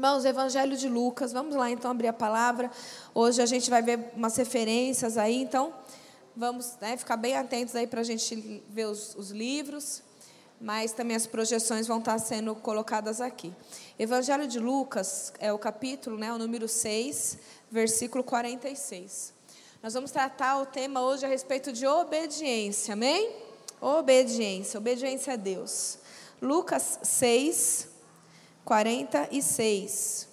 Irmãos, Evangelho de Lucas, vamos lá então abrir a palavra. Hoje a gente vai ver umas referências aí, então vamos né, ficar bem atentos aí para a gente ver os, os livros, mas também as projeções vão estar sendo colocadas aqui. Evangelho de Lucas é o capítulo, né, o número 6, versículo 46. Nós vamos tratar o tema hoje a respeito de obediência, amém? Obediência, obediência a Deus. Lucas 6, 46.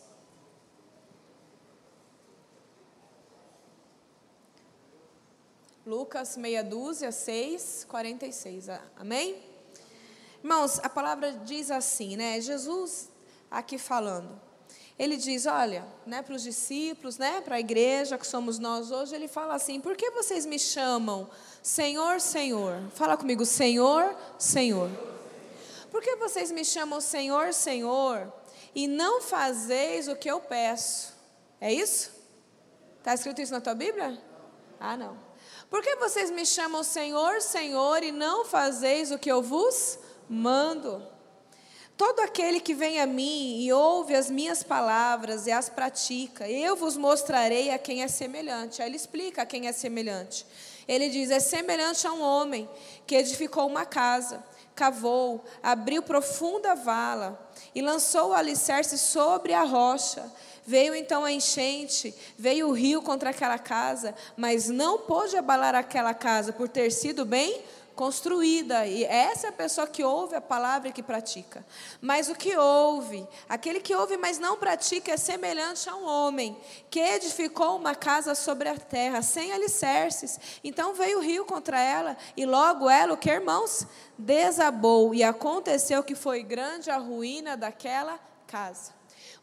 Lucas meia dúzia, 6, 46. Amém? Irmãos, a palavra diz assim, né? Jesus aqui falando. Ele diz, olha, né, para os discípulos, né, para a igreja que somos nós hoje, ele fala assim: por que vocês me chamam Senhor, Senhor? Fala comigo, Senhor, Senhor. Por que vocês me chamam Senhor, Senhor e não fazeis o que eu peço? É isso? Está escrito isso na tua Bíblia? Ah, não. Por que vocês me chamam Senhor, Senhor e não fazeis o que eu vos mando? Todo aquele que vem a mim e ouve as minhas palavras e as pratica, eu vos mostrarei a quem é semelhante. Aí ele explica a quem é semelhante. Ele diz: é semelhante a um homem que edificou uma casa, cavou, abriu profunda vala e lançou o alicerce sobre a rocha. Veio então a enchente, veio o rio contra aquela casa, mas não pôde abalar aquela casa por ter sido bem construída. E essa é a pessoa que ouve a palavra e que pratica. Mas o que ouve, aquele que ouve, mas não pratica, é semelhante a um homem que edificou uma casa sobre a terra, sem alicerces. Então veio o rio contra ela, e logo ela, o que, irmãos? Desabou. E aconteceu que foi grande a ruína daquela casa.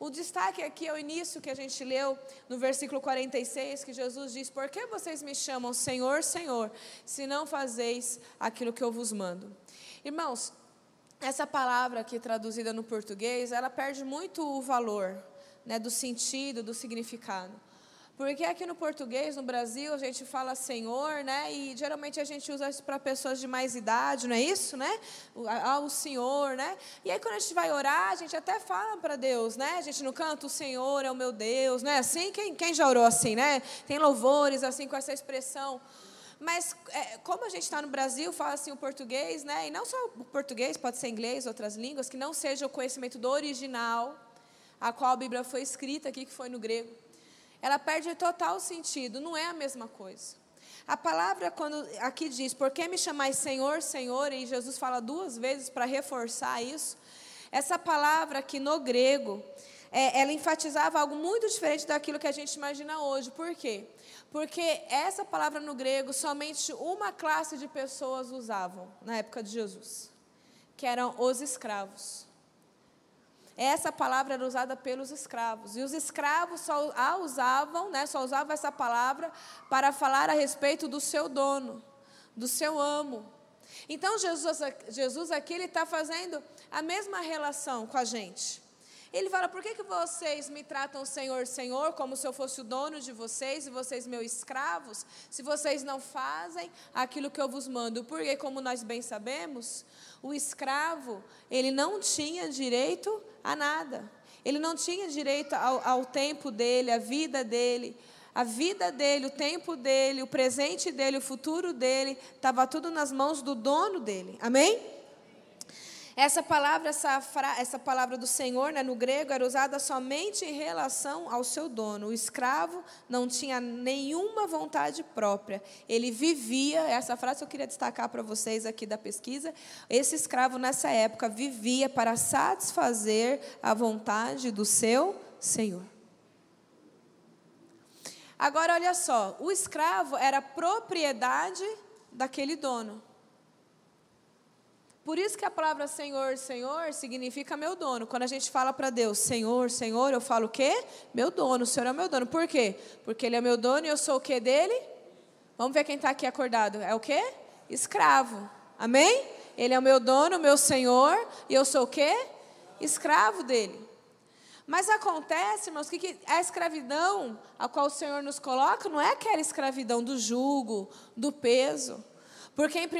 O destaque aqui é o início que a gente leu no versículo 46, que Jesus diz: Por que vocês me chamam Senhor, Senhor, se não fazeis aquilo que eu vos mando? Irmãos, essa palavra aqui traduzida no português, ela perde muito o valor né, do sentido, do significado. Porque aqui no português, no Brasil, a gente fala Senhor, né? E geralmente a gente usa isso para pessoas de mais idade, não é isso, né? Ah, o Senhor, né? E aí quando a gente vai orar, a gente até fala para Deus, né? A gente não canta o Senhor é o meu Deus, né? Assim, quem, quem já orou assim, né? Tem louvores assim com essa expressão. Mas é, como a gente está no Brasil, fala assim o português, né? E não só o português, pode ser inglês, outras línguas, que não seja o conhecimento do original, a qual a Bíblia foi escrita aqui, que foi no grego ela perde total sentido, não é a mesma coisa. A palavra, quando aqui diz, por que me chamais Senhor, Senhor, e Jesus fala duas vezes para reforçar isso, essa palavra aqui no grego, é, ela enfatizava algo muito diferente daquilo que a gente imagina hoje. Por quê? Porque essa palavra no grego somente uma classe de pessoas usavam na época de Jesus, que eram os escravos. Essa palavra era usada pelos escravos. E os escravos só a usavam, né, só usavam essa palavra para falar a respeito do seu dono, do seu amo. Então, Jesus, Jesus aqui está fazendo a mesma relação com a gente. Ele fala: por que, que vocês me tratam Senhor, Senhor, como se eu fosse o dono de vocês e vocês meus escravos, se vocês não fazem aquilo que eu vos mando? Porque, como nós bem sabemos, o escravo, ele não tinha direito a nada. Ele não tinha direito ao, ao tempo dele, à vida dele. A vida dele, o tempo dele, o presente dele, o futuro dele, estava tudo nas mãos do dono dele. Amém? Essa palavra, essa, fra, essa palavra do Senhor, né, no grego, era usada somente em relação ao seu dono. O escravo não tinha nenhuma vontade própria. Ele vivia, essa frase eu queria destacar para vocês aqui da pesquisa. Esse escravo, nessa época, vivia para satisfazer a vontade do seu Senhor. Agora, olha só: o escravo era propriedade daquele dono. Por isso que a palavra Senhor, Senhor significa meu dono. Quando a gente fala para Deus, Senhor, Senhor, eu falo o quê? Meu dono, o Senhor é meu dono. Por quê? Porque Ele é meu dono e eu sou o quê dele? Vamos ver quem está aqui acordado. É o quê? Escravo. Amém? Ele é o meu dono, meu Senhor, e eu sou o quê? Escravo dele. Mas acontece, irmãos, que a escravidão a qual o Senhor nos coloca não é aquela escravidão do jugo, do peso. Porque em 1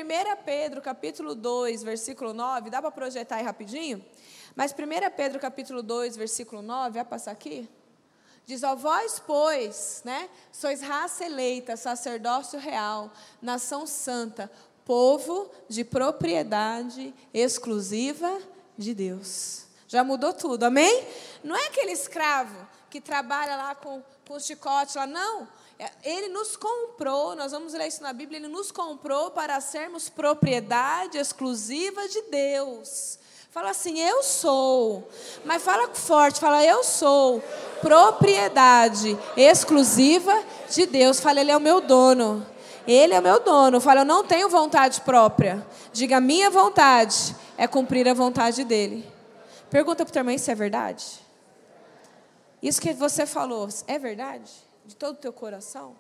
Pedro, capítulo 2, versículo 9, dá para projetar aí rapidinho? Mas 1 Pedro, capítulo 2, versículo 9, vai passar aqui? Diz, ó vós, pois, né, sois raça eleita, sacerdócio real, nação santa, povo de propriedade exclusiva de Deus. Já mudou tudo, amém? Não é aquele escravo que trabalha lá com, com chicote lá, não. É, ele nos comprou, nós vamos ler isso na Bíblia, ele nos comprou para sermos propriedade exclusiva de Deus. Fala assim, eu sou. Mas fala forte, fala, eu sou. Propriedade exclusiva de Deus. Fala, Ele é o meu dono. Ele é o meu dono. Fala, eu não tenho vontade própria. Diga, minha vontade é cumprir a vontade dEle. Pergunta para o teu irmão se é verdade. Isso que você falou, é verdade? De todo o teu coração?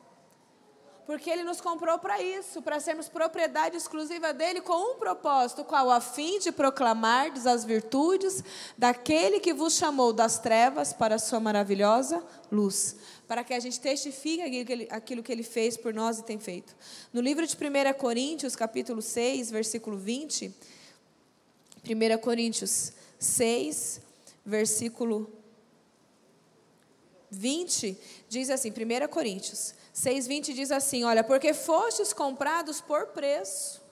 Porque ele nos comprou para isso, para sermos propriedade exclusiva dele com um propósito, qual a fim de proclamar as virtudes daquele que vos chamou das trevas para a sua maravilhosa luz, para que a gente testifique aquilo que ele fez por nós e tem feito. No livro de 1 Coríntios, capítulo 6, versículo 20, 1 Coríntios 6, versículo 20, diz assim, 1 Coríntios 6,20 diz assim: Olha, porque fostes comprados por preço.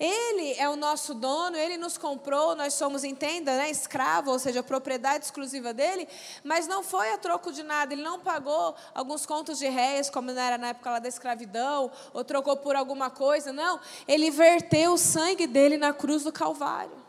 Ele é o nosso dono, ele nos comprou, nós somos, entenda, né, escravo, ou seja, propriedade exclusiva dele, mas não foi a troco de nada, ele não pagou alguns contos de réis, como era na época lá da escravidão, ou trocou por alguma coisa, não. Ele verteu o sangue dele na cruz do Calvário.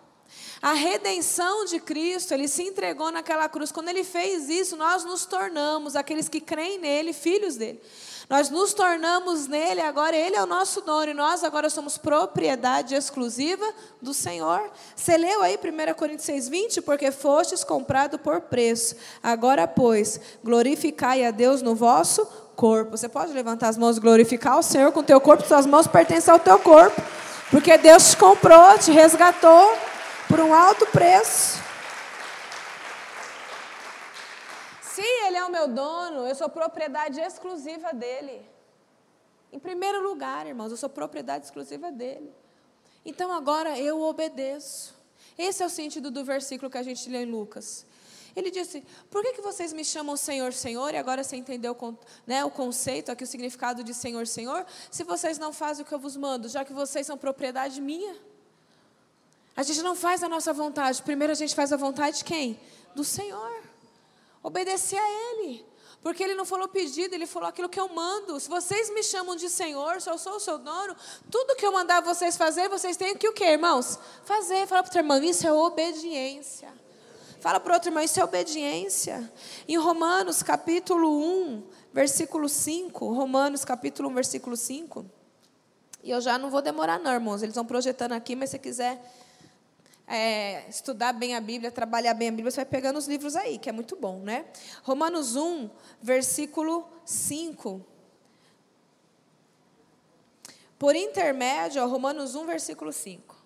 A redenção de Cristo, ele se entregou naquela cruz. Quando ele fez isso, nós nos tornamos, aqueles que creem nele, filhos dele. Nós nos tornamos nele, agora ele é o nosso dono e nós agora somos propriedade exclusiva do Senhor. Você leu aí 1 Coríntios 6,20? Porque fostes comprado por preço. Agora, pois, glorificai a Deus no vosso corpo. Você pode levantar as mãos e glorificar o Senhor com o teu corpo, suas mãos pertencem ao teu corpo. Porque Deus te comprou, te resgatou por um alto preço. Se Ele é o meu dono, eu sou propriedade exclusiva dele. Em primeiro lugar, irmãos, eu sou propriedade exclusiva dele. Então agora eu obedeço. Esse é o sentido do versículo que a gente lê em Lucas. Ele disse: Por que, que vocês me chamam Senhor, Senhor? E agora você entendeu né, o conceito, aqui o significado de Senhor, Senhor? Se vocês não fazem o que eu vos mando, já que vocês são propriedade minha. A gente não faz a nossa vontade. Primeiro a gente faz a vontade de quem? Do Senhor. Obedecer a Ele. Porque Ele não falou pedido, Ele falou aquilo que eu mando. Se vocês me chamam de Senhor, se eu sou o seu dono, tudo que eu mandar vocês fazer, vocês têm que o quê, irmãos? Fazer. Fala para o outro irmão, isso é obediência. Fala para o outro irmão, isso é obediência. Em Romanos capítulo 1, versículo 5. Romanos capítulo 1, versículo 5. E eu já não vou demorar, não, irmãos. Eles vão projetando aqui, mas se quiser é, estudar bem a Bíblia, trabalhar bem a Bíblia, você vai pegando os livros aí, que é muito bom, né? Romanos 1, versículo 5. Por intermédio, Romanos 1, versículo 5.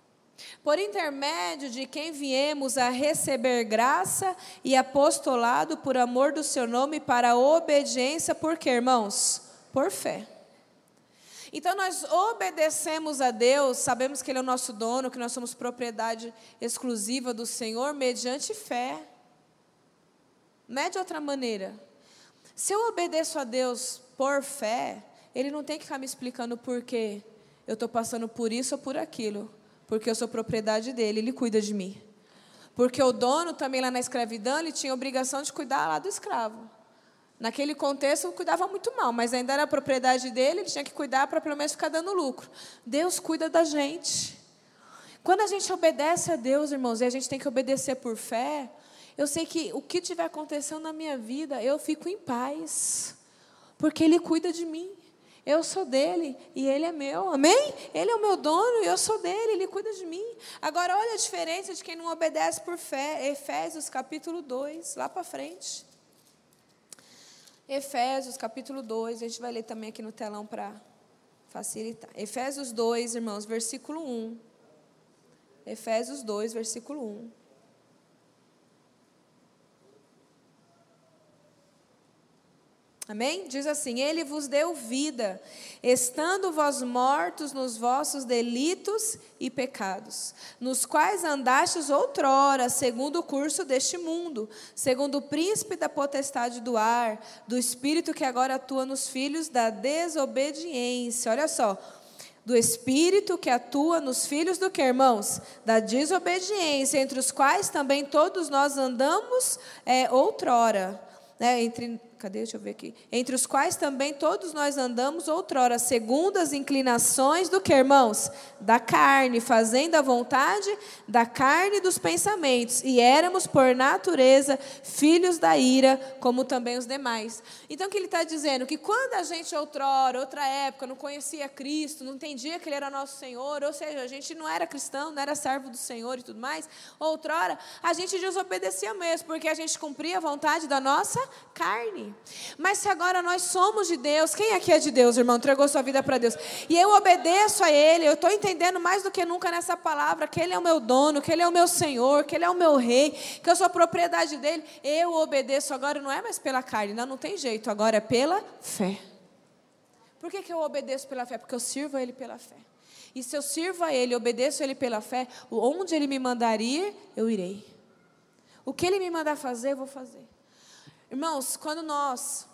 Por intermédio de quem viemos a receber graça e apostolado por amor do seu nome para a obediência, por quê, irmãos? Por fé. Então nós obedecemos a Deus, sabemos que Ele é o nosso dono, que nós somos propriedade exclusiva do Senhor, mediante fé. Não é de outra maneira. Se eu obedeço a Deus por fé, Ele não tem que ficar me explicando por quê eu estou passando por isso ou por aquilo. Porque eu sou propriedade dele, Ele cuida de mim. Porque o dono também lá na escravidão, ele tinha obrigação de cuidar lá do escravo. Naquele contexto, cuidava muito mal, mas ainda era propriedade dele, ele tinha que cuidar para pelo menos ficar dando lucro. Deus cuida da gente. Quando a gente obedece a Deus, irmãos, e a gente tem que obedecer por fé, eu sei que o que tiver acontecendo na minha vida, eu fico em paz, porque Ele cuida de mim. Eu sou dele e ele é meu, amém? Ele é o meu dono e eu sou dele, ele cuida de mim. Agora, olha a diferença de quem não obedece por fé. Efésios capítulo 2, lá para frente. Efésios capítulo 2, a gente vai ler também aqui no telão para facilitar. Efésios 2, irmãos, versículo 1. Efésios 2, versículo 1. Amém? Diz assim: Ele vos deu vida, estando vós mortos nos vossos delitos e pecados, nos quais andastes outrora, segundo o curso deste mundo, segundo o príncipe da potestade do ar, do espírito que agora atua nos filhos da desobediência. Olha só. Do espírito que atua nos filhos do que, irmãos? Da desobediência, entre os quais também todos nós andamos é, outrora. Né, entre Cadê? Deixa eu ver aqui. Entre os quais também todos nós andamos outrora, segundo as inclinações do que, irmãos? Da carne, fazendo a vontade da carne e dos pensamentos. E éramos, por natureza, filhos da ira, como também os demais. Então, o que ele está dizendo? Que quando a gente outrora, outra época, não conhecia Cristo, não entendia que Ele era nosso Senhor, ou seja, a gente não era cristão, não era servo do Senhor e tudo mais, outrora, a gente desobedecia mesmo, porque a gente cumpria a vontade da nossa carne. Mas se agora nós somos de Deus, quem aqui é de Deus, irmão? Entregou sua vida para Deus. E eu obedeço a Ele, eu estou entendendo mais do que nunca nessa palavra que Ele é o meu dono, que Ele é o meu Senhor, que Ele é o meu rei, que eu sou propriedade dEle. Eu obedeço agora, não é mais pela carne, não, não tem jeito, agora é pela fé. Por que, que eu obedeço pela fé? Porque eu sirvo a Ele pela fé. E se eu sirvo a Ele, obedeço a Ele pela fé, onde Ele me mandar ir, eu irei. O que Ele me mandar fazer, eu vou fazer. Irmãos, quando nós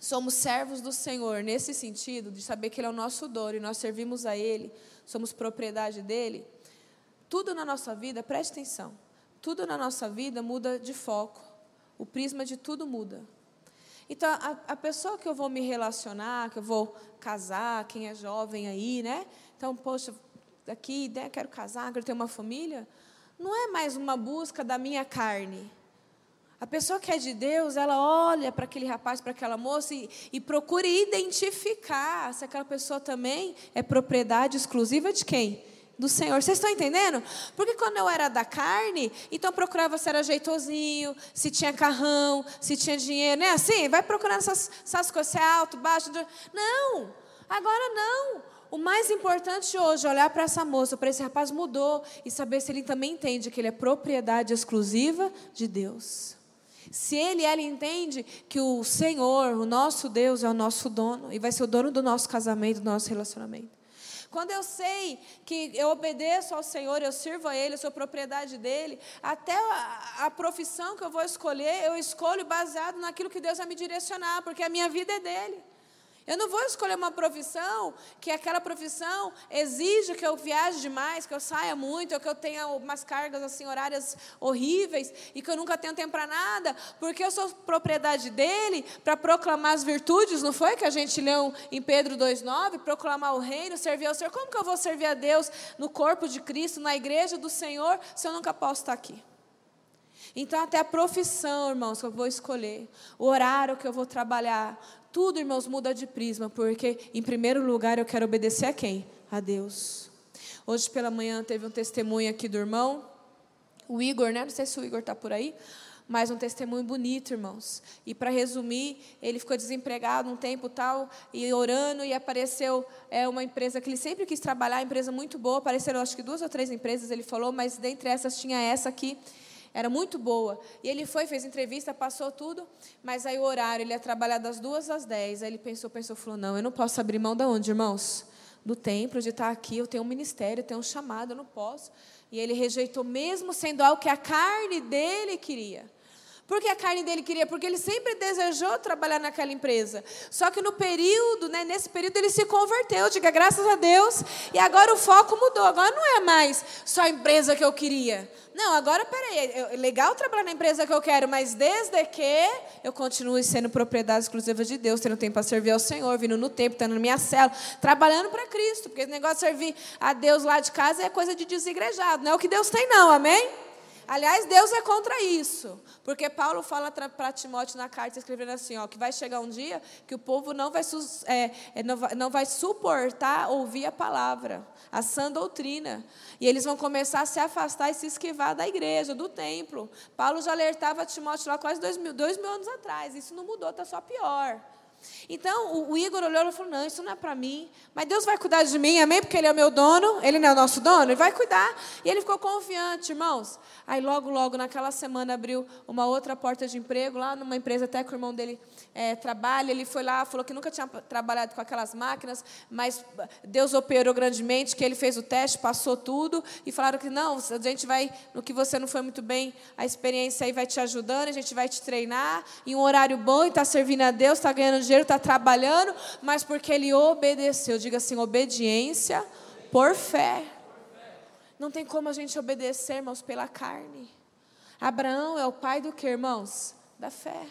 somos servos do Senhor, nesse sentido, de saber que Ele é o nosso dono e nós servimos a Ele, somos propriedade dEle, tudo na nossa vida, preste atenção, tudo na nossa vida muda de foco, o prisma de tudo muda. Então, a, a pessoa que eu vou me relacionar, que eu vou casar, quem é jovem aí, né? Então, poxa, aqui, né, quero casar, quero ter uma família, não é mais uma busca da minha carne, a pessoa que é de Deus, ela olha para aquele rapaz, para aquela moça e, e procura identificar se aquela pessoa também é propriedade exclusiva de quem? do Senhor. Vocês estão entendendo? Porque quando eu era da carne, então procurava se era jeitosinho, se tinha carrão, se tinha dinheiro, né? Assim, vai procurando essas, essas coisas, se é alto, baixo. Não, agora não. O mais importante hoje é olhar para essa moça, para esse rapaz mudou e saber se ele também entende que ele é propriedade exclusiva de Deus. Se ele ela entende que o Senhor, o nosso Deus, é o nosso dono e vai ser o dono do nosso casamento, do nosso relacionamento. Quando eu sei que eu obedeço ao Senhor, eu sirvo a Ele, eu sou propriedade dEle, até a, a, profissão que eu vou escolher, eu escolho baseado naquilo que Deus vai me direcionar, porque a minha vida é dEle. Eu não vou escolher uma profissão que aquela profissão exige que eu viaje demais, que eu saia muito, ou que eu tenha umas cargas assim horárias horríveis e que eu nunca tenho tempo para nada, porque eu sou propriedade dele para proclamar as virtudes, não foi que a gente leu em Pedro 2:9, proclamar o reino, servir ao Senhor. Como que eu vou servir a Deus no corpo de Cristo, na igreja do Senhor, se eu nunca posso estar aqui? Então, até a profissão, irmãos, que eu vou escolher, o horário que eu vou trabalhar, tudo, irmãos, muda de prisma, porque, em primeiro lugar, eu quero obedecer a quem? A Deus. Hoje pela manhã teve um testemunho aqui do irmão, o Igor, né? Não sei se o Igor está por aí, mas um testemunho bonito, irmãos. E para resumir, ele ficou desempregado um tempo tal, e orando, e apareceu é, uma empresa que ele sempre quis trabalhar, empresa muito boa. Apareceram acho que duas ou três empresas, ele falou, mas dentre essas tinha essa aqui era muito boa. E ele foi, fez entrevista, passou tudo, mas aí o horário, ele ia trabalhar das duas às dez. Aí ele pensou, pensou, falou: não, eu não posso abrir mão de onde, irmãos? Do templo, de estar aqui, eu tenho um ministério, eu tenho um chamado, eu não posso. E ele rejeitou, mesmo sendo algo que a carne dele queria. Porque a carne dele queria, porque ele sempre desejou trabalhar naquela empresa. Só que no período, né, nesse período, ele se converteu, diga graças a Deus, e agora o foco mudou. Agora não é mais só a empresa que eu queria. Não, agora peraí, é legal trabalhar na empresa que eu quero, mas desde que eu continue sendo propriedade exclusiva de Deus, tendo tempo para servir ao Senhor, vindo no tempo, estando na minha cela, trabalhando para Cristo, porque o negócio de servir a Deus lá de casa é coisa de desigrejado, não é o que Deus tem, não, amém? Aliás, Deus é contra isso, porque Paulo fala para Timóteo na carta, escrevendo assim: ó, que vai chegar um dia que o povo não vai, é, é, não vai, não vai suportar ouvir a palavra, a sã doutrina, e eles vão começar a se afastar e se esquivar da igreja, do templo. Paulo já alertava Timóteo lá quase dois mil, dois mil anos atrás, isso não mudou, está só pior. Então o, o Igor olhou e falou: Não, isso não é para mim. Mas Deus vai cuidar de mim, amém? Porque Ele é o meu dono, Ele não é o nosso dono, Ele vai cuidar. E ele ficou confiante, irmãos. Aí logo, logo, naquela semana, abriu uma outra porta de emprego lá numa empresa até que o irmão dele é, trabalha. Ele foi lá, falou que nunca tinha trabalhado com aquelas máquinas, mas Deus operou grandemente, que ele fez o teste, passou tudo. E falaram que não, a gente vai, no que você não foi muito bem, a experiência aí vai te ajudando, a gente vai te treinar em um horário bom e está servindo a Deus, está ganhando dinheiro, está trabalhando, mas porque ele obedeceu diga assim: obediência por fé. Não tem como a gente obedecer, irmãos, pela carne. Abraão é o pai do que, irmãos? Da fé.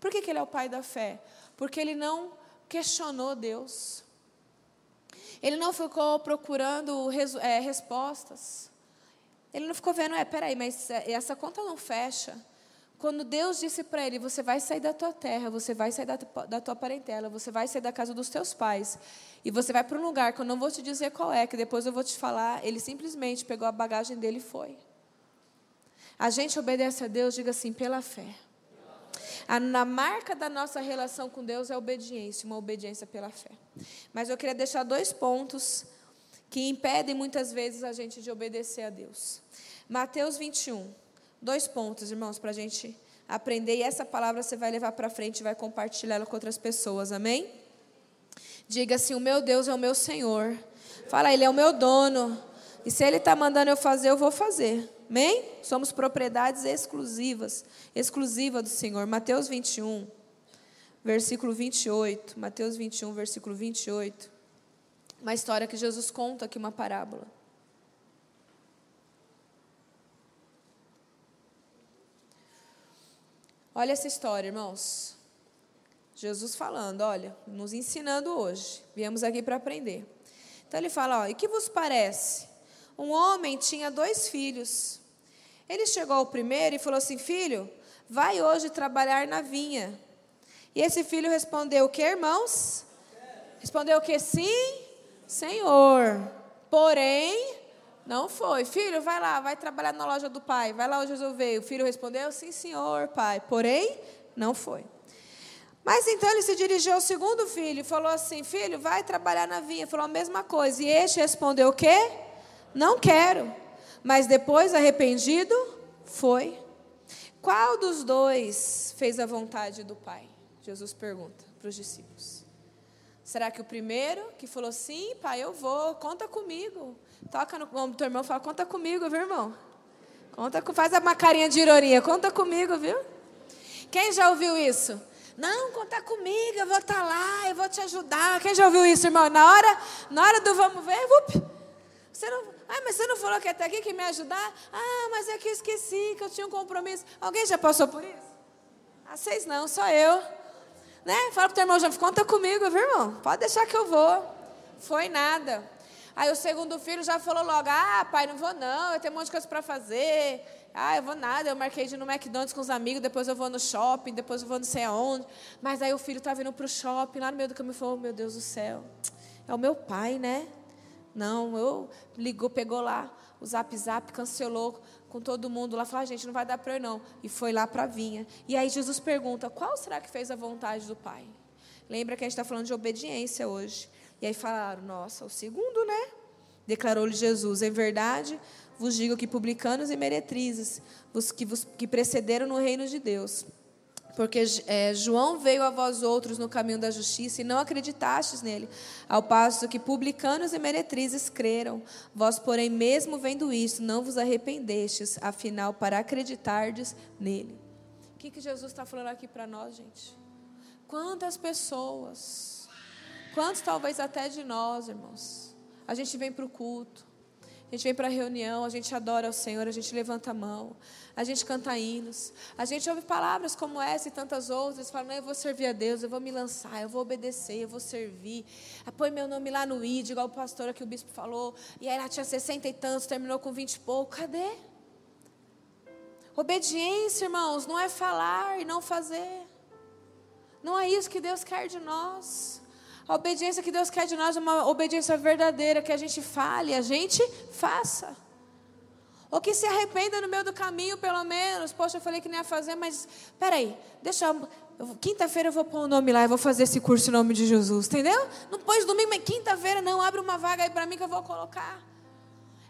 Por que, que ele é o pai da fé? Porque ele não questionou Deus. Ele não ficou procurando é, respostas. Ele não ficou vendo, é, peraí, mas é, essa conta não fecha. Quando Deus disse para ele: Você vai sair da tua terra, você vai sair da, da tua parentela, você vai sair da casa dos teus pais, e você vai para um lugar que eu não vou te dizer qual é, que depois eu vou te falar. Ele simplesmente pegou a bagagem dele e foi. A gente obedece a Deus, diga assim, pela fé. A, na marca da nossa relação com Deus é a obediência, uma obediência pela fé. Mas eu queria deixar dois pontos que impedem muitas vezes a gente de obedecer a Deus. Mateus 21. Dois pontos, irmãos, para a gente aprender. E essa palavra você vai levar para frente e vai compartilhar ela com outras pessoas, amém? Diga assim: O meu Deus é o meu Senhor. Fala, Ele é o meu dono. E se Ele está mandando eu fazer, eu vou fazer. Amém? Somos propriedades exclusivas, exclusiva do Senhor. Mateus 21, versículo 28. Mateus 21, versículo 28. Uma história que Jesus conta aqui, uma parábola. Olha essa história, irmãos. Jesus falando, olha, nos ensinando hoje. Viemos aqui para aprender. Então ele fala, ó, e que vos parece? Um homem tinha dois filhos. Ele chegou ao primeiro e falou assim: Filho, vai hoje trabalhar na vinha. E esse filho respondeu: O que, irmãos? Respondeu o que? Sim, Senhor. Porém, não foi. Filho, vai lá, vai trabalhar na loja do pai. Vai lá resolver. O filho respondeu: Sim, senhor, pai. Porém, não foi. Mas então ele se dirigiu ao segundo filho e falou assim: Filho, vai trabalhar na vinha. Falou a mesma coisa. E este respondeu: O quê? Não quero. Mas depois, arrependido, foi. Qual dos dois fez a vontade do pai? Jesus pergunta para os discípulos. Será que o primeiro que falou sim, pai, eu vou, conta comigo. Toca no ombro do teu irmão e fala: Conta comigo, viu, irmão? Conta, faz uma carinha de ironia. Conta comigo, viu? Quem já ouviu isso? Não, conta comigo, eu vou estar tá lá, eu vou te ajudar. Quem já ouviu isso, irmão? Na hora, na hora do vamos ver, up, você não, ah, mas você não falou que até aqui que me ajudar? Ah, mas é que eu esqueci que eu tinha um compromisso. Alguém já passou por isso? Ah, vocês não, só eu. Né? Fala pro teu irmão, já conta comigo, viu, irmão? Pode deixar que eu vou. Foi nada. Aí o segundo filho já falou logo: Ah, pai, não vou não, eu tenho um monte de coisa para fazer. Ah, eu vou nada, eu marquei de ir no McDonald's com os amigos, depois eu vou no shopping, depois eu vou não sei aonde. Mas aí o filho tá vindo para o shopping, lá no meio do caminho, falou: oh, Meu Deus do céu, é o meu pai, né? Não, eu ligou, pegou lá o zap zap, cancelou com todo mundo lá, falou: ah, gente, não vai dar para eu não. E foi lá para a vinha. E aí Jesus pergunta: qual será que fez a vontade do Pai? Lembra que a gente está falando de obediência hoje. E aí falaram, nossa, o segundo, né? Declarou-lhe Jesus, em verdade, vos digo que publicanos e meretrizes, os que, vos, que precederam no reino de Deus. Porque é, João veio a vós outros no caminho da justiça e não acreditastes nele, ao passo que publicanos e meretrizes creram. Vós, porém, mesmo vendo isso, não vos arrependestes, afinal, para acreditardes nele. O que, que Jesus está falando aqui para nós, gente? Quantas pessoas Quantos talvez até de nós, irmãos? A gente vem para o culto, a gente vem para a reunião, a gente adora o Senhor, a gente levanta a mão, a gente canta hinos, a gente ouve palavras como essa e tantas outras, fala, eu vou servir a Deus, eu vou me lançar, eu vou obedecer, eu vou servir. Põe meu nome lá no ID, igual o pastor aqui, o bispo falou, e aí ela tinha sessenta e tantos, terminou com vinte e pouco, cadê? Obediência, irmãos, não é falar e não fazer. Não é isso que Deus quer de nós. A obediência que Deus quer de nós é uma obediência verdadeira, que a gente fale, a gente faça. Ou que se arrependa no meio do caminho, pelo menos. Poxa, eu falei que não ia fazer, mas peraí, deixa eu. Quinta-feira eu vou pôr o um nome lá, eu vou fazer esse curso em nome de Jesus, entendeu? Não pôs domingo, mas quinta-feira não, abre uma vaga aí para mim que eu vou colocar.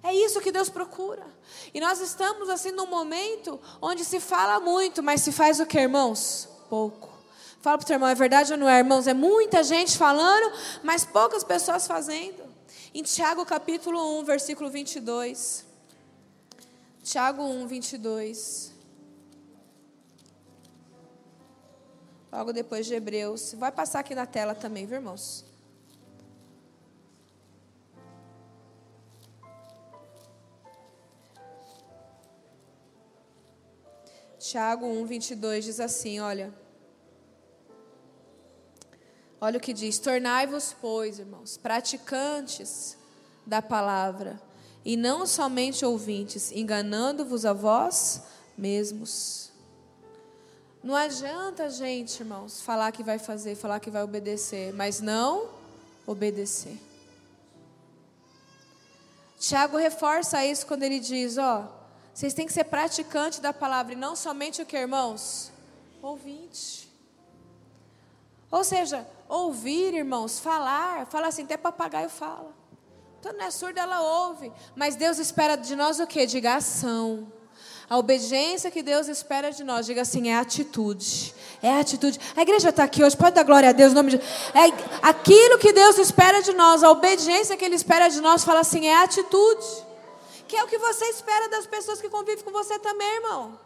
É isso que Deus procura. E nós estamos assim num momento onde se fala muito, mas se faz o que, irmãos? Pouco. Fala para o teu irmão, é verdade ou não é, irmãos? É muita gente falando, mas poucas pessoas fazendo. Em Tiago capítulo 1, versículo 22. Tiago 1, 22. Logo depois de Hebreus. Vai passar aqui na tela também, viu, irmãos? Tiago 1, 22 diz assim: Olha. Olha o que diz: Tornai-vos, pois, irmãos, praticantes da palavra e não somente ouvintes, enganando-vos a vós mesmos. Não adianta, gente, irmãos, falar que vai fazer, falar que vai obedecer, mas não obedecer. Tiago reforça isso quando ele diz: ó, vocês têm que ser praticantes da palavra e não somente o que, irmãos? Ouvinte. Ou seja, ouvir, irmãos, falar, falar assim, até papagaio fala. Então não é surda, ela ouve. Mas Deus espera de nós o quê? Diga ação. A obediência que Deus espera de nós, diga assim, é atitude. É atitude. A igreja está aqui hoje, pode dar glória a Deus. nome de... É aquilo que Deus espera de nós, a obediência que Ele espera de nós, fala assim, é atitude. Que é o que você espera das pessoas que convivem com você também, irmão.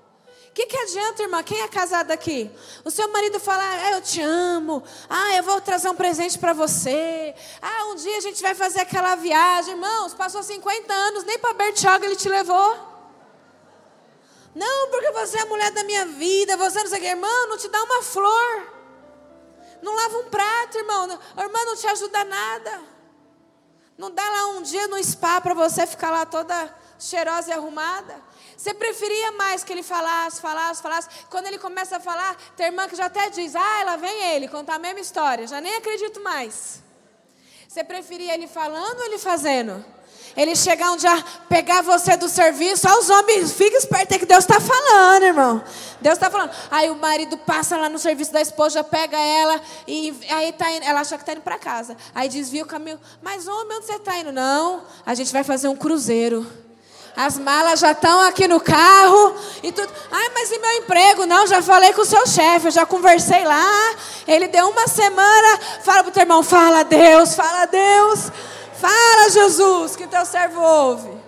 O que, que adianta, irmã? Quem é casado aqui? O seu marido fala, ah, eu te amo. Ah, eu vou trazer um presente para você. Ah, um dia a gente vai fazer aquela viagem. Irmãos, passou 50 anos, nem para Bertioga ele te levou. Não, porque você é a mulher da minha vida. Você não sei o que. Irmão, não te dá uma flor. Não lava um prato, irmão. Irmã, não te ajuda nada. Não dá lá um dia no spa para você ficar lá toda cheirosa e arrumada. Você preferia mais que ele falasse, falasse, falasse. Quando ele começa a falar, tem irmã que já até diz: Ah, lá vem ele, contar a mesma história. Já nem acredito mais. Você preferia ele falando ou ele fazendo? Ele chegar um dia, pegar você do serviço, olha os homens, fica esperto, é que Deus está falando, irmão. Deus está falando. Aí o marido passa lá no serviço da esposa, pega ela, e aí tá indo, ela acha que está indo para casa. Aí desvia o caminho. Mas homem, onde você está indo? Não, a gente vai fazer um cruzeiro. As malas já estão aqui no carro e tudo. Ai, mas e meu emprego? Não, já falei com o seu chefe, já conversei lá. Ele deu uma semana. Fala para o teu irmão, fala Deus, fala Deus. Fala Jesus, que teu servo ouve.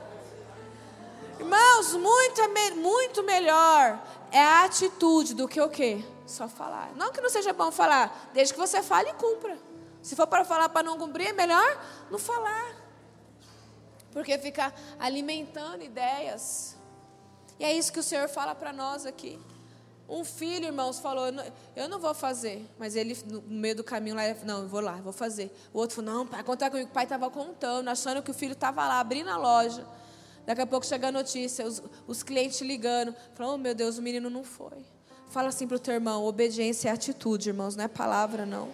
Irmãos, muito, muito melhor é a atitude do que o quê? Só falar. Não que não seja bom falar, desde que você fale e cumpra. Se for para falar para não cumprir, é melhor não falar. Porque fica alimentando ideias. E é isso que o Senhor fala para nós aqui. Um filho, irmãos, falou: Eu não vou fazer. Mas ele, no meio do caminho, lá, não, eu vou lá, vou fazer. O outro falou: Não, pai, contar comigo. O pai estava contando, achando que o filho estava lá, abrindo a loja. Daqui a pouco chega a notícia, os, os clientes ligando. Falou: Oh, meu Deus, o menino não foi. Fala assim para o teu irmão: obediência é atitude, irmãos, não é palavra, não.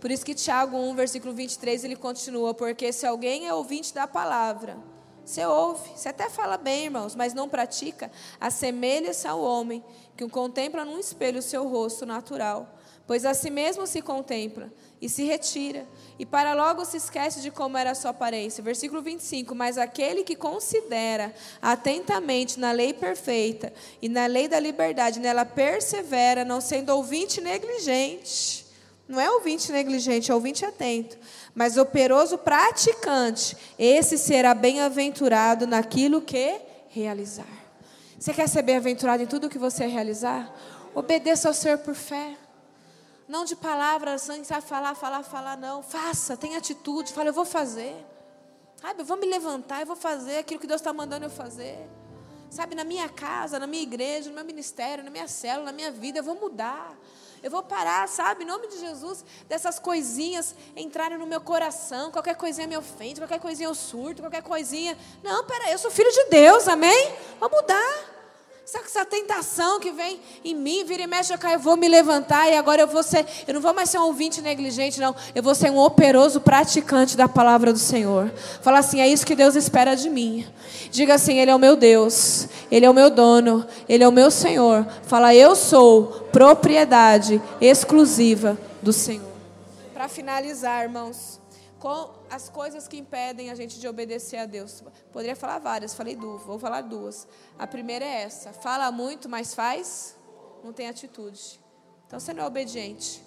Por isso que Tiago 1, versículo 23, ele continua: Porque se alguém é ouvinte da palavra, você ouve, você até fala bem, irmãos, mas não pratica, assemelha-se ao homem que contempla num espelho o seu rosto natural, pois a si mesmo se contempla e se retira, e para logo se esquece de como era a sua aparência. Versículo 25: Mas aquele que considera atentamente na lei perfeita e na lei da liberdade, nela persevera, não sendo ouvinte negligente não é ouvinte negligente, é ouvinte atento. Mas operoso praticante, esse será bem-aventurado naquilo que realizar. Você quer ser bem-aventurado em tudo que você realizar? Obedeça ao Senhor por fé. Não de palavras, não sabe falar, falar, falar, não. Faça, tenha atitude. Fala, eu vou fazer. Sabe, eu vou me levantar, eu vou fazer aquilo que Deus está mandando eu fazer. Sabe, na minha casa, na minha igreja, no meu ministério, na minha célula, na minha vida, eu vou mudar. Eu vou parar, sabe, em nome de Jesus, dessas coisinhas entrarem no meu coração. Qualquer coisinha me ofende, qualquer coisinha eu surto, qualquer coisinha. Não, peraí, eu sou filho de Deus, amém? Vou mudar. Essa tentação que vem em mim, vira e mexe, eu, eu vou me levantar e agora eu vou ser, eu não vou mais ser um ouvinte negligente, não. Eu vou ser um operoso praticante da palavra do Senhor. Fala assim, é isso que Deus espera de mim. Diga assim, Ele é o meu Deus, Ele é o meu dono, Ele é o meu Senhor. Fala, eu sou propriedade exclusiva do Senhor. Para finalizar, irmãos, com as coisas que impedem a gente de obedecer a Deus. Poderia falar várias, falei duas, vou falar duas. A primeira é essa: fala muito, mas faz, não tem atitude. Então você não é obediente.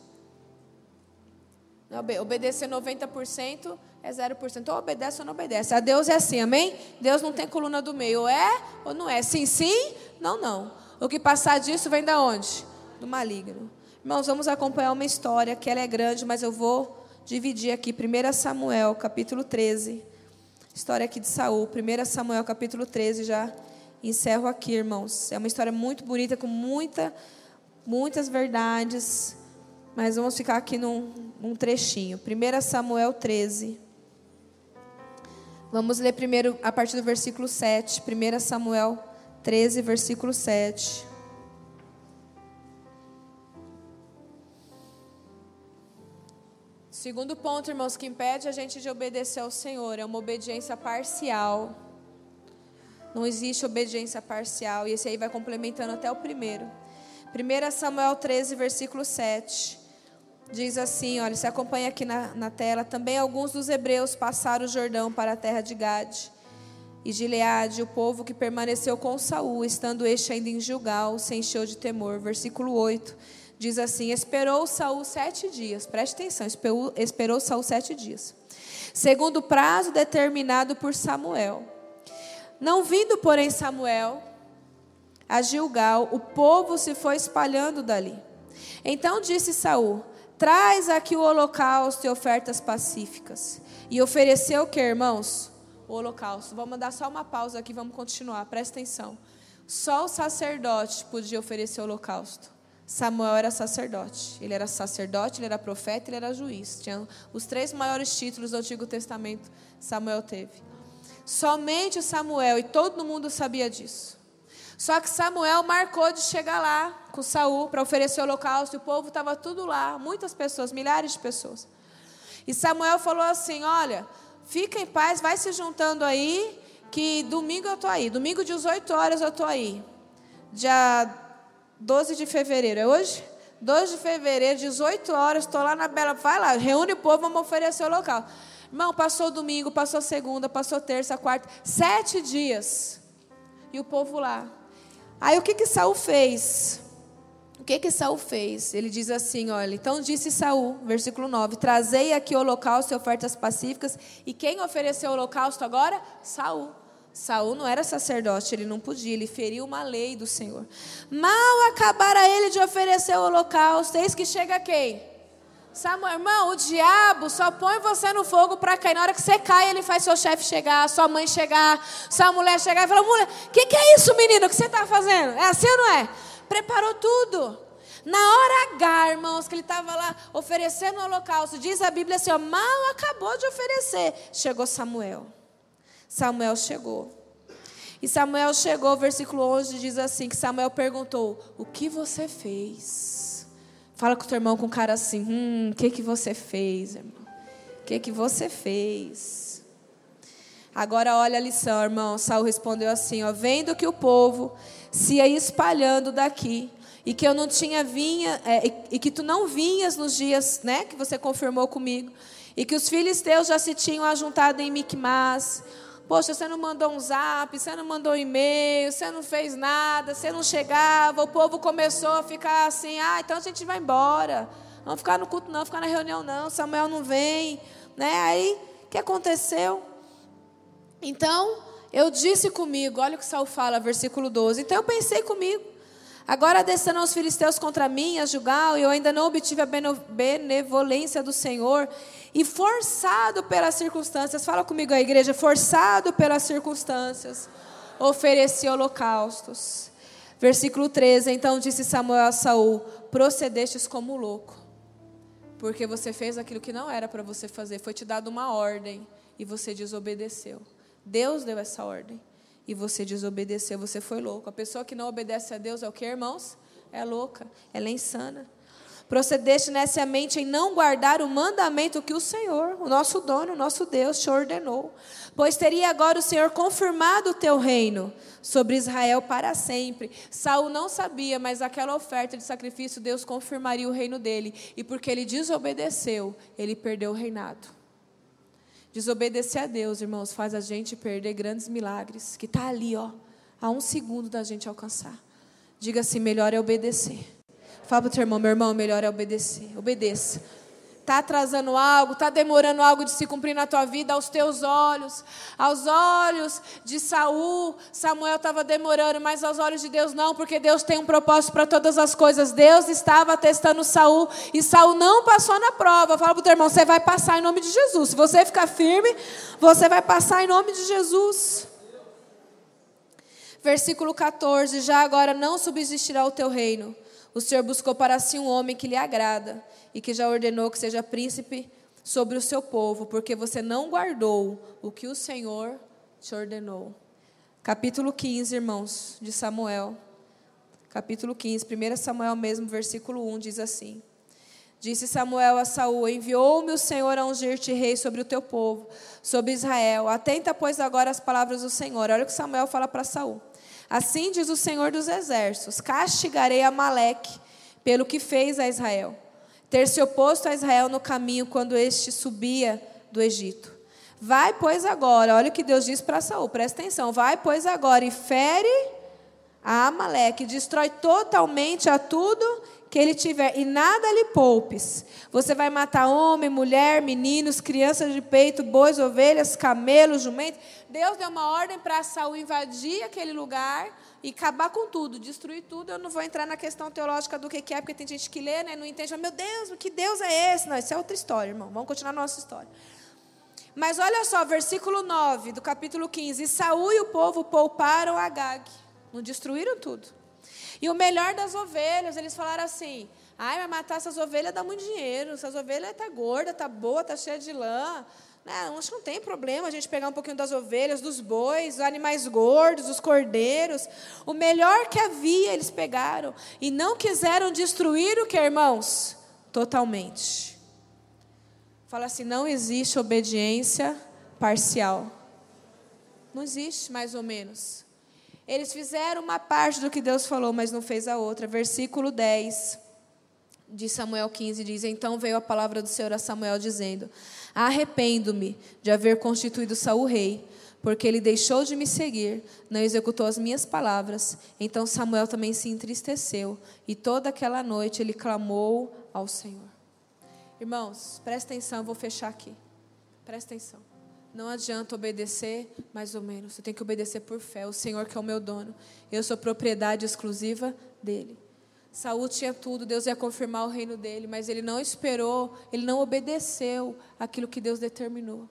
Obede obedecer 90% é 0%. Ou obedece ou não obedece. A Deus é assim, amém? Deus não tem coluna do meio. Ou é ou não é. Sim, sim, não, não. O que passar disso vem da onde? Do maligno. Irmãos, vamos acompanhar uma história que ela é grande, mas eu vou dividir aqui 1 Samuel, capítulo 13. História aqui de Saul, 1 Samuel, capítulo 13, já encerro aqui, irmãos. É uma história muito bonita, com muita, muitas verdades. Mas vamos ficar aqui num, num trechinho. 1 Samuel 13. Vamos ler primeiro a partir do versículo 7. 1 Samuel 13, versículo 7. Segundo ponto, irmãos, que impede a gente de obedecer ao Senhor é uma obediência parcial. Não existe obediência parcial. E esse aí vai complementando até o primeiro. 1 Samuel 13, versículo 7. Diz assim: olha, se acompanha aqui na, na tela. Também alguns dos hebreus passaram o Jordão para a terra de Gade e Gileade, o povo que permaneceu com Saul, estando este ainda em Gilgal, se encheu de temor. Versículo 8 diz assim: Esperou Saul sete dias, preste atenção, esperou, esperou Saul sete dias, segundo o prazo determinado por Samuel. Não vindo, porém, Samuel a Gilgal, o povo se foi espalhando dali. Então disse Saul: Traz aqui o holocausto e ofertas pacíficas. E ofereceu o que, irmãos? O holocausto. Vamos dar só uma pausa aqui, vamos continuar, presta atenção. Só o sacerdote podia oferecer o holocausto. Samuel era sacerdote. Ele era sacerdote, ele era profeta, ele era juiz. Tinha os três maiores títulos do Antigo Testamento Samuel teve. Somente Samuel, e todo mundo sabia disso. Só que Samuel marcou de chegar lá com Saul para oferecer o holocausto, e o povo estava tudo lá, muitas pessoas, milhares de pessoas. E Samuel falou assim: Olha, fica em paz, vai se juntando aí, que domingo eu estou aí. Domingo, 18 horas, eu estou aí. Dia 12 de fevereiro, é hoje? 12 de fevereiro, 18 horas, estou lá na Bela. Vai lá, reúne o povo, vamos oferecer o local. Irmão, passou domingo, passou segunda, passou terça, quarta, sete dias. E o povo lá. Aí o que que Saul fez? O que que Saul fez? Ele diz assim, olha, então disse Saul, versículo 9: Trazei aqui o holocausto e ofertas pacíficas. E quem ofereceu o holocausto agora? Saul. Saul não era sacerdote, ele não podia, ele feriu uma lei do Senhor. Mal acabara ele de oferecer o holocausto, eis que chega quem? Samuel, irmão, o diabo só põe você no fogo para cair. Na hora que você cai, ele faz seu chefe chegar, sua mãe chegar, sua mulher chegar e fala: mulher, o que, que é isso, menino, que você está fazendo? É assim ou não é? Preparou tudo. Na hora H, irmãos, que ele estava lá oferecendo o holocausto, diz a Bíblia assim: ó, mal acabou de oferecer, chegou Samuel. Samuel chegou. E Samuel chegou, versículo 11 diz assim: que Samuel perguntou: O que você fez? Fala com o teu irmão com cara assim: Hum, o que, que você fez, irmão? O que, que você fez? Agora olha a lição, irmão. Saul respondeu assim: ó, Vendo que o povo se ia espalhando daqui, e que eu não tinha vinha, é, e, e, que tu não vinhas nos dias né, que você confirmou comigo, e que os filisteus já se tinham ajuntado em Micmas, Poxa, você não mandou um zap, você não mandou um e-mail, você não fez nada, você não chegava. O povo começou a ficar assim: ah, então a gente vai embora. Não ficar no culto, não, ficar na reunião, não. Samuel não vem. Né? Aí, o que aconteceu? Então, eu disse comigo, olha o que Saul fala, versículo 12. Então eu pensei comigo. Agora descerão os filisteus contra mim, a Jugal, e eu ainda não obtive a benevolência do Senhor, e forçado pelas circunstâncias, fala comigo a igreja, forçado pelas circunstâncias, ofereci holocaustos. Versículo 13, então disse Samuel a Saul, procedestes como louco, porque você fez aquilo que não era para você fazer, foi te dado uma ordem, e você desobedeceu. Deus deu essa ordem. E você desobedeceu, você foi louco. A pessoa que não obedece a Deus é o que, irmãos? É louca, ela é insana. Procedeste nessa mente em não guardar o mandamento que o Senhor, o nosso dono, o nosso Deus, te ordenou. Pois teria agora o Senhor confirmado o teu reino sobre Israel para sempre. Saul não sabia, mas aquela oferta de sacrifício Deus confirmaria o reino dele. E porque ele desobedeceu, ele perdeu o reinado. Desobedecer a Deus, irmãos, faz a gente perder grandes milagres, que está ali, ó, a um segundo da gente alcançar. Diga assim: melhor é obedecer. Fala para o teu irmão, meu irmão, melhor é obedecer. Obedeça. Está atrasando algo, está demorando algo de se cumprir na tua vida, aos teus olhos, aos olhos de Saul, Samuel estava demorando, mas aos olhos de Deus não, porque Deus tem um propósito para todas as coisas. Deus estava testando Saul e Saul não passou na prova. Fala para o teu irmão, você vai passar em nome de Jesus. Se você ficar firme, você vai passar em nome de Jesus. Versículo 14: Já agora não subsistirá o teu reino o Senhor buscou para si um homem que lhe agrada e que já ordenou que seja príncipe sobre o seu povo, porque você não guardou o que o Senhor te ordenou. Capítulo 15, irmãos, de Samuel. Capítulo 15, 1 Samuel mesmo, versículo 1 diz assim: Disse Samuel a Saul: Enviou-me o Senhor a ungir-te rei sobre o teu povo, sobre Israel. Atenta, pois, agora as palavras do Senhor. Olha o que Samuel fala para Saul. Assim diz o Senhor dos Exércitos: castigarei Amaleque pelo que fez a Israel, ter se oposto a Israel no caminho quando este subia do Egito. Vai, pois, agora, olha o que Deus diz para Saul, presta atenção. Vai, pois, agora e fere a Amaleque, destrói totalmente a tudo que ele tiver, e nada lhe poupes. Você vai matar homem, mulher, meninos, crianças de peito, bois, ovelhas, camelos, jumentos. Deus deu uma ordem para Saul invadir aquele lugar e acabar com tudo, destruir tudo. Eu não vou entrar na questão teológica do que é, porque tem gente que lê, né, não entende. Meu Deus, que Deus é esse? Não, isso é outra história, irmão. Vamos continuar a nossa história. Mas olha só, versículo 9 do capítulo 15. E Saul e o povo pouparam Agag. Não destruíram tudo. E o melhor das ovelhas, eles falaram assim: ai, vai matar essas ovelhas dá muito dinheiro. Essas ovelhas tá gorda, tá boa, tá cheia de lã. Não, acho que não tem problema a gente pegar um pouquinho das ovelhas, dos bois, dos animais gordos, dos cordeiros. O melhor que havia eles pegaram. E não quiseram destruir o que, irmãos? Totalmente. Fala assim: não existe obediência parcial. Não existe, mais ou menos. Eles fizeram uma parte do que Deus falou, mas não fez a outra. Versículo 10 de Samuel 15 diz: Então veio a palavra do Senhor a Samuel dizendo: Arrependo-me de haver constituído Saul rei, porque ele deixou de me seguir, não executou as minhas palavras. Então Samuel também se entristeceu, e toda aquela noite ele clamou ao Senhor. Irmãos, presta atenção, eu vou fechar aqui. Presta atenção. Não adianta obedecer mais ou menos. Você tem que obedecer por fé. O Senhor que é o meu dono. Eu sou propriedade exclusiva dele. Saúl tinha tudo, Deus ia confirmar o reino dele, mas ele não esperou, ele não obedeceu aquilo que Deus determinou.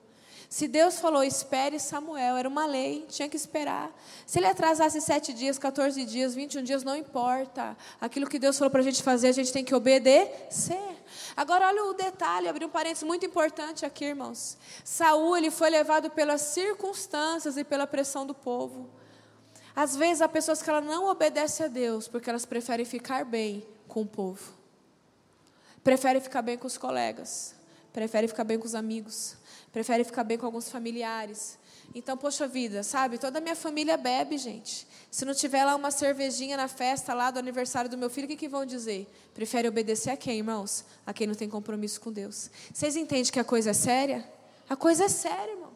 Se Deus falou, espere Samuel, era uma lei, tinha que esperar. Se ele atrasasse sete dias, 14 dias, 21 dias, não importa. Aquilo que Deus falou para a gente fazer, a gente tem que obedecer. Agora olha o detalhe, abri um parênteses muito importante aqui, irmãos. Saul, ele foi levado pelas circunstâncias e pela pressão do povo. Às vezes há pessoas que ela não obedecem a Deus porque elas preferem ficar bem com o povo. Preferem ficar bem com os colegas, preferem ficar bem com os amigos, prefere ficar bem com alguns familiares. Então, poxa vida, sabe? Toda a minha família bebe, gente. Se não tiver lá uma cervejinha na festa lá do aniversário do meu filho, o que, que vão dizer? Prefere obedecer a quem, irmãos? A quem não tem compromisso com Deus. Vocês entendem que a coisa é séria? A coisa é séria, irmão.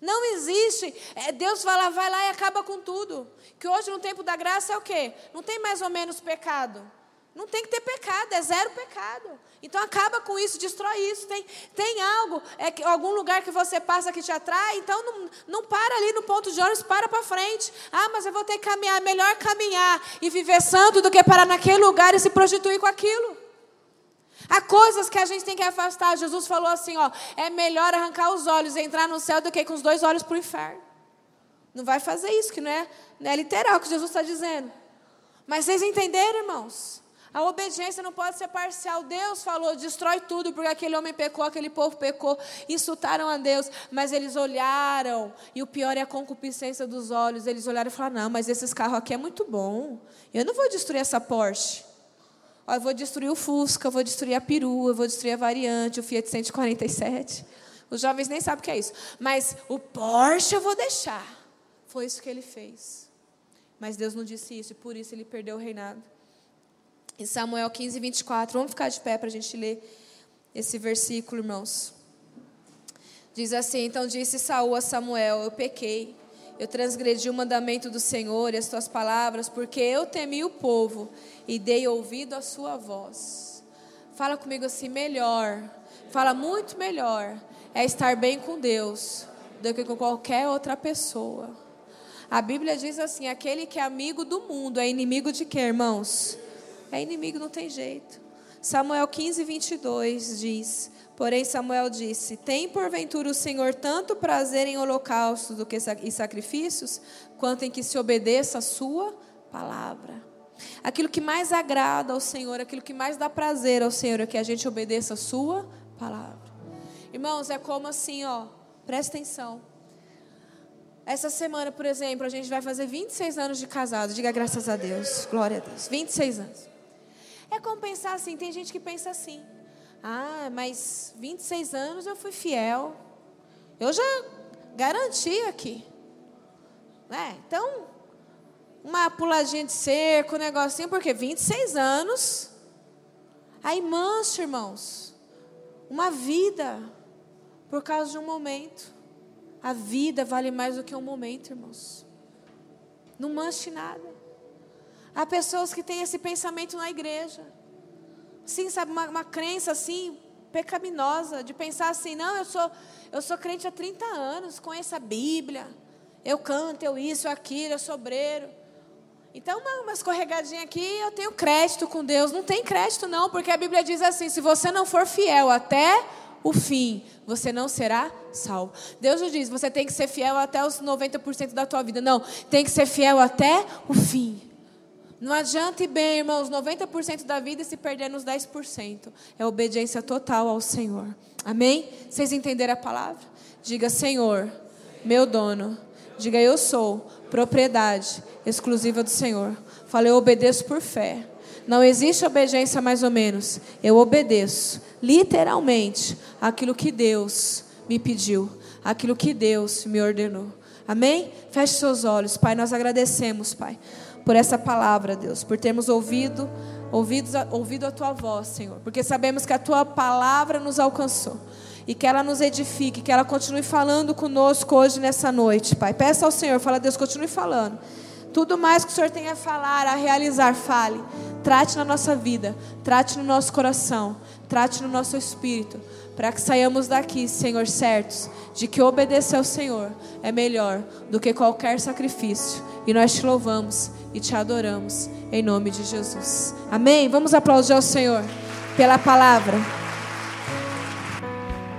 Não existe. É, Deus vai lá, vai lá e acaba com tudo. Que hoje, no tempo da graça, é o quê? Não tem mais ou menos pecado. Não tem que ter pecado, é zero pecado. Então acaba com isso, destrói isso. Tem, tem algo, é que, algum lugar que você passa que te atrai, então não, não para ali no ponto de ônibus, para para frente. Ah, mas eu vou ter que caminhar. Melhor caminhar e viver santo do que parar naquele lugar e se prostituir com aquilo. Há coisas que a gente tem que afastar. Jesus falou assim: ó, é melhor arrancar os olhos e entrar no céu do que com os dois olhos para o inferno. Não vai fazer isso, que não é, não é literal o que Jesus está dizendo. Mas vocês entenderam, irmãos? A obediência não pode ser parcial. Deus falou, destrói tudo, porque aquele homem pecou, aquele povo pecou, insultaram a Deus. Mas eles olharam, e o pior é a concupiscência dos olhos. Eles olharam e falaram: Não, mas esses carros aqui é muito bom. Eu não vou destruir essa Porsche. Eu vou destruir o Fusca, eu vou destruir a perua, eu vou destruir a variante, o Fiat 147. Os jovens nem sabem o que é isso. Mas o Porsche eu vou deixar. Foi isso que ele fez. Mas Deus não disse isso, e por isso ele perdeu o reinado. Em Samuel 15, 24. Vamos ficar de pé para a gente ler esse versículo, irmãos. Diz assim: Então disse Saul a Samuel: Eu pequei, eu transgredi o mandamento do Senhor e as tuas palavras, porque eu temi o povo e dei ouvido à sua voz. Fala comigo assim: melhor, fala muito melhor, é estar bem com Deus do que com qualquer outra pessoa. A Bíblia diz assim: aquele que é amigo do mundo é inimigo de quê, irmãos? É inimigo, não tem jeito. Samuel 15, 22 diz: Porém, Samuel disse: Tem porventura o Senhor tanto prazer em holocaustos do que e sacrifícios, quanto em que se obedeça a Sua palavra. Aquilo que mais agrada ao Senhor, aquilo que mais dá prazer ao Senhor é que a gente obedeça a Sua palavra. Irmãos, é como assim, ó, presta atenção. Essa semana, por exemplo, a gente vai fazer 26 anos de casado. Diga graças a Deus. Glória a Deus. 26 anos. É como pensar assim, tem gente que pensa assim. Ah, mas 26 anos eu fui fiel. Eu já garanti aqui. É, então, uma puladinha de cerco, um negocinho, porque 26 anos. Aí mancha, irmãos. Uma vida por causa de um momento. A vida vale mais do que um momento, irmãos. Não manche nada. Há pessoas que têm esse pensamento na igreja. Sim, sabe, uma, uma crença assim, pecaminosa, de pensar assim, não, eu sou, eu sou crente há 30 anos, conheço a Bíblia, eu canto, eu isso, aquilo, eu sou obreiro. Então, uma, uma escorregadinha aqui, eu tenho crédito com Deus. Não tem crédito, não, porque a Bíblia diz assim: se você não for fiel até o fim, você não será salvo. Deus nos diz: você tem que ser fiel até os 90% da tua vida. Não, tem que ser fiel até o fim. Não adianta ir bem, irmãos, 90% da vida se perder nos 10%. É obediência total ao Senhor. Amém? Vocês entenderam a palavra? Diga, Senhor, meu dono. Diga, eu sou propriedade exclusiva do Senhor. Fala, eu obedeço por fé. Não existe obediência mais ou menos. Eu obedeço, literalmente, aquilo que Deus me pediu, aquilo que Deus me ordenou. Amém? Feche seus olhos, Pai. Nós agradecemos, Pai por essa palavra, Deus, por termos ouvido, ouvido, ouvido a tua voz, Senhor, porque sabemos que a tua palavra nos alcançou e que ela nos edifique, que ela continue falando conosco hoje nessa noite, Pai. Peça ao Senhor, fala, Deus, continue falando. Tudo mais que o Senhor tem a falar, a realizar, fale. Trate na nossa vida, trate no nosso coração, trate no nosso espírito, para que saiamos daqui, Senhor, certos de que obedecer ao Senhor é melhor do que qualquer sacrifício. E nós te louvamos e te adoramos em nome de Jesus. Amém? Vamos aplaudir ao Senhor pela palavra.